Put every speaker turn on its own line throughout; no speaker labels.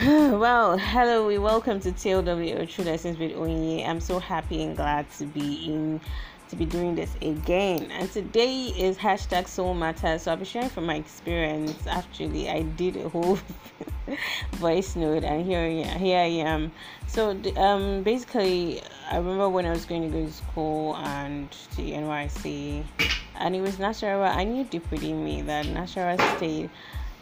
well, hello, we welcome to TLW True Lessons with Onye. I'm so happy and glad to be in to be doing this again. And today is hashtag Soul Matters. So I'll be sharing from my experience. Actually, I did a whole voice note, and here here I am. So um, basically, I remember when I was going to go to school and to NYSC, and it was Nasarawa. I knew deep within me that Nasarawa State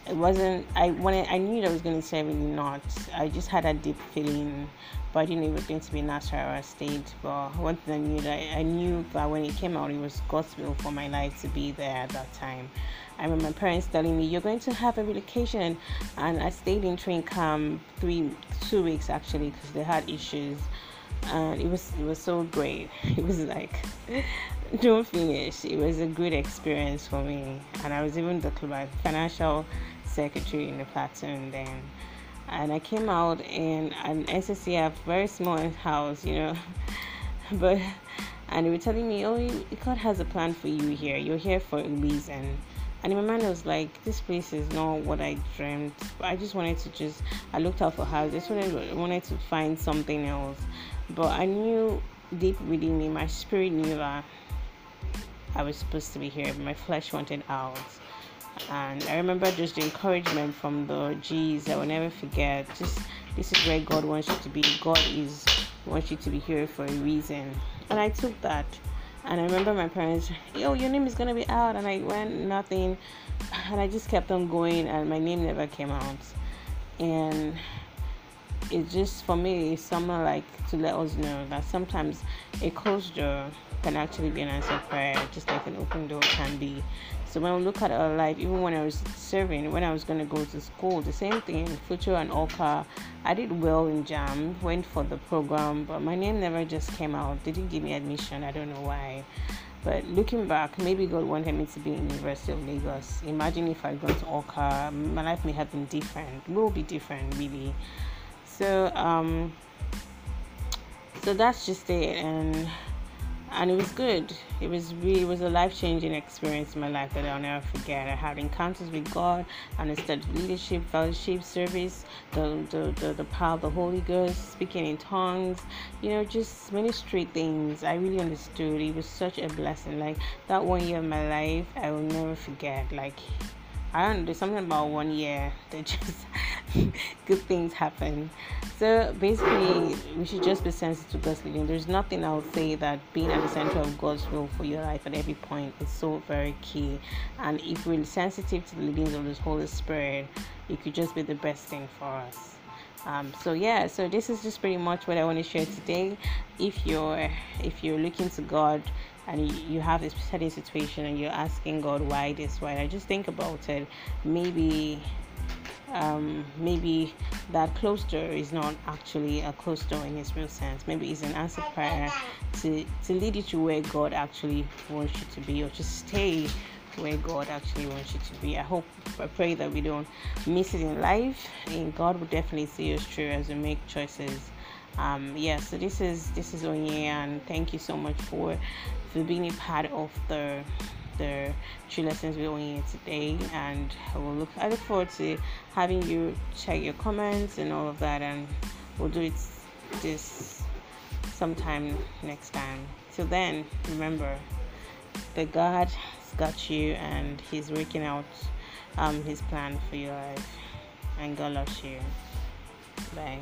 it wasn't i wanted i knew that I was going to say really not i just had a deep feeling but i didn't know it was going to be Nasarawa state but one thing i knew that i knew that when it came out it was god's will for my life to be there at that time. I remember my parents telling me you're going to have a relocation and i stayed in train camp three two weeks actually because they had issues and it was it was so great. It was like don't finish it was a good experience for me and i was even the financial secretary in the platoon then. And I came out in an SSCF, very small house, you know. but, and they were telling me, oh, God has a plan for you here. You're here for a reason. And in my mind, I was like, this place is not what I dreamed. I just wanted to just, I looked out for houses. I wanted, wanted to find something else. But I knew deep within me, my spirit knew that I was supposed to be here. But my flesh wanted out and I remember just the encouragement from the G's. I will never forget. Just this is where God wants you to be. God is wants you to be here for a reason, and I took that. And I remember my parents, yo, your name is gonna be out, and I went nothing, and I just kept on going, and my name never came out, and it just for me, it's something like to let us know that sometimes a closed door can actually be an answered prayer, just like an open door can be. So when we look at our life, even when I was serving, when I was going to go to school, the same thing, Future and Oka, I did well in JAMB, went for the program, but my name never just came out. They didn't give me admission. I don't know why. But looking back, maybe God wanted me to be in University of Lagos. Imagine if I'd gone to Oka, my life may have been different. Will be different, really. So um, so that's just it, and and it was good. It was really it was a life changing experience in my life that I'll never forget. I had encounters with God, understood leadership, fellowship, service, the, the the, the power of the Holy Ghost, speaking in tongues, you know, just ministry things. I really understood. It was such a blessing. Like that one year of my life, I will never forget. Like I don't know, there's something about one year that just good things happen. So basically, we should just be sensitive to God's leading. There's nothing I would say that being at the center of God's will for your life at every point is so very key. And if we're sensitive to the leadings of the Holy Spirit, it could just be the best thing for us. Um, so yeah so this is just pretty much what i want to share today if you're if you're looking to god and you have this certain situation and you're asking god why this why i just think about it maybe um, maybe that closed door is not actually a closed door in its real sense. Maybe it's an answered prayer to, to lead you to where God actually wants you to be or to stay where God actually wants you to be. I hope, I pray that we don't miss it in life, and God will definitely see us through as we make choices. Um, yeah, so this is this is Onye, and thank you so much for for being a part of the the true lessons we're doing today and I will look I look forward to having you check your comments and all of that and we'll do it this sometime next time. Till then, remember that God has got you and He's working out um, His plan for your life. And God loves you. Bye.